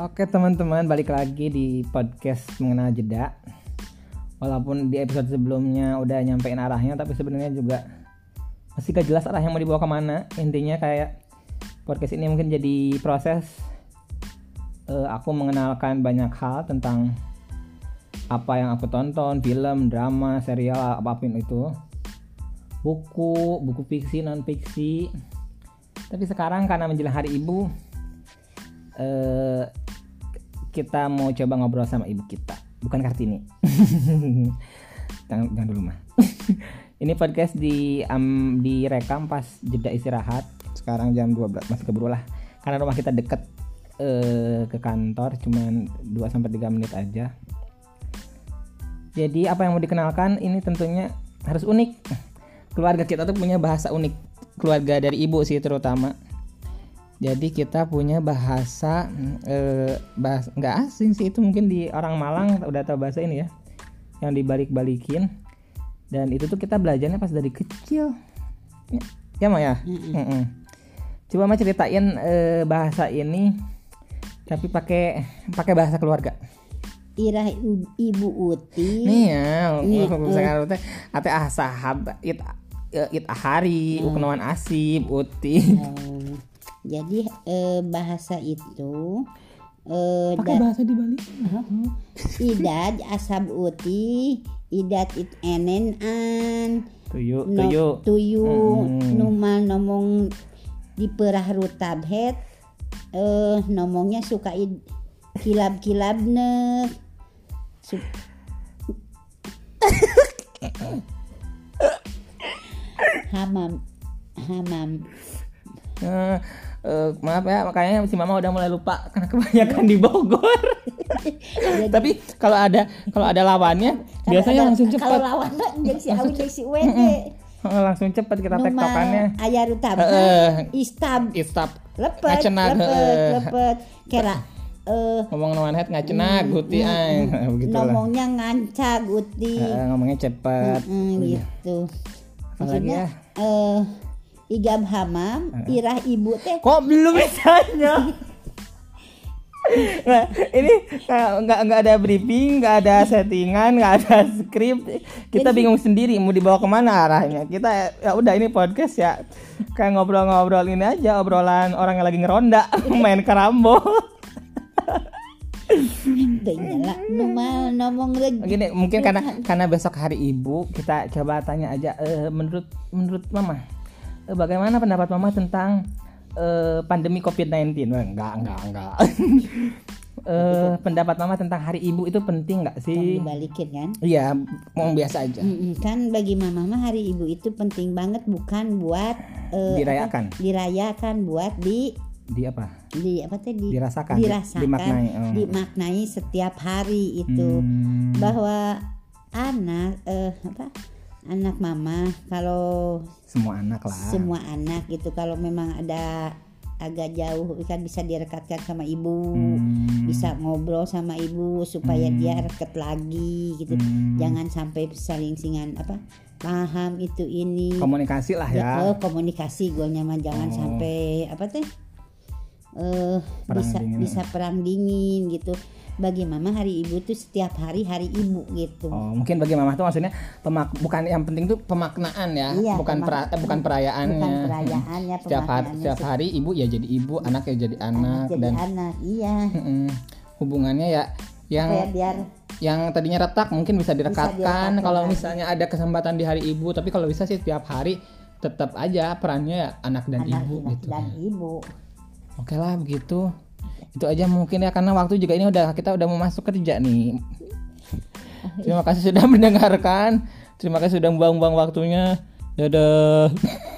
Oke teman-teman balik lagi di podcast mengenal jeda. Walaupun di episode sebelumnya udah nyampein arahnya Tapi sebenarnya juga masih gak jelas arahnya mau dibawa ke mana. Intinya kayak podcast ini mungkin jadi proses uh, Aku mengenalkan banyak hal tentang apa yang aku tonton Film, drama, serial, apa pun itu. Buku, buku fiksi, non fiksi Tapi sekarang karena menjelang hari ibu uh, kita mau coba ngobrol sama ibu kita. Bukan kartini. Jangan, jangan dulu mah ini podcast di um, direkam pas jeda istirahat. Sekarang jam 12 masih keburu lah. Karena rumah kita deket uh, ke kantor cuman 2 sampai 3 menit aja. Jadi apa yang mau dikenalkan? Ini tentunya harus unik. Keluarga kita tuh punya bahasa unik. Keluarga dari ibu sih terutama jadi kita punya bahasa eh, bahas nggak asing sih itu mungkin di orang Malang udah tahu bahasa ini ya yang dibalik-balikin. Dan itu tuh kita belajarnya pas dari kecil. Ya, ya ma ya? Mm -mm. Mm -mm. coba ma ceritain eh, bahasa ini tapi pakai pakai bahasa keluarga. Irah ibu Uti. Nih ya sekarang teh ate ah sahab it it ahari hmm. uknawan asib Uti. Oh jadi eh, bahasa itu eh, pakai bahasa di Bali? Idad asab uti idat it enen an tuyu no, tuyu. tuyu hmm. numal nomong di perah rutabhet eh nomongnya suka id, kilab kilab ne Sup hamam hamam uh, uh, maaf ya makanya si mama udah mulai lupa karena kebanyakan di Bogor. Tapi kalau ada kalau ada lawannya kalo biasanya ada, langsung cepat. kalau lawannya jadi si Awi jadi si Wede. Langsung cepat kita tektokannya. Ayah rutab uh, istab istab lepet lepet lepet. Kera Uh, ngomong nawan head nggak cena mm, guti mm, mm, ngomongnya nganca guti. Uh, ngomongnya cepat mm, mm, gitu maksudnya ya? uh, igam hamam irah ibu teh. Kok belum misalnya? Nah ini nggak nggak ada briefing nggak ada settingan nggak ada skrip kita Jadi, bingung sendiri mau dibawa ke mana arahnya. Kita ya udah ini podcast ya. Kayak ngobrol-ngobrol ini aja obrolan orang yang lagi ngeronda main karambo ngomong Gini, mungkin karena karena besok hari ibu kita coba tanya aja uh, menurut menurut mama Eh, bagaimana pendapat Mama tentang uh, pandemi COVID-19? Enggak, enggak, enggak. uh, pendapat Mama tentang Hari Ibu itu penting nggak sih? Kan dibalikin kan? Iya, mau biasa aja. Kan bagi Mama mah Hari Ibu itu penting banget bukan buat uh, dirayakan. Apa, dirayakan buat di di apa? Di apa tadi? Dirasakan. Dirasakan. Dimaknai. Oh. Dimaknai setiap hari itu hmm. bahwa anak eh apa? Anak mama kalau semua anak lah semua anak gitu kalau memang ada agak jauh kan bisa direkatkan sama ibu hmm. bisa ngobrol sama ibu supaya hmm. dia reket lagi gitu hmm. jangan sampai saling singan apa paham itu ini komunikasi lah ya oh, komunikasi gue nyaman jangan oh. sampai apa teh uh, bisa dingin. bisa perang dingin gitu bagi mama hari ibu tuh setiap hari hari ibu gitu. Oh, mungkin bagi mama tuh maksudnya pemak bukan yang penting tuh pemaknaan ya, iya, bukan pemak pera, eh, bukan perayaannya. Bukan perayaannya, setiap hari setiap hari ibu ya jadi ibu, anak ya jadi anak, anak dan anak, iya. hubungannya ya yang biar yang tadinya retak mungkin bisa direkatkan kalau misalnya ada kesempatan di hari ibu, tapi kalau bisa sih setiap hari tetap aja perannya ya anak dan anak ibu gitu. Dan ibu. Oke lah begitu itu aja mungkin ya karena waktu juga ini udah kita udah mau masuk kerja nih. Terima kasih sudah mendengarkan. Terima kasih sudah buang-buang waktunya. Dadah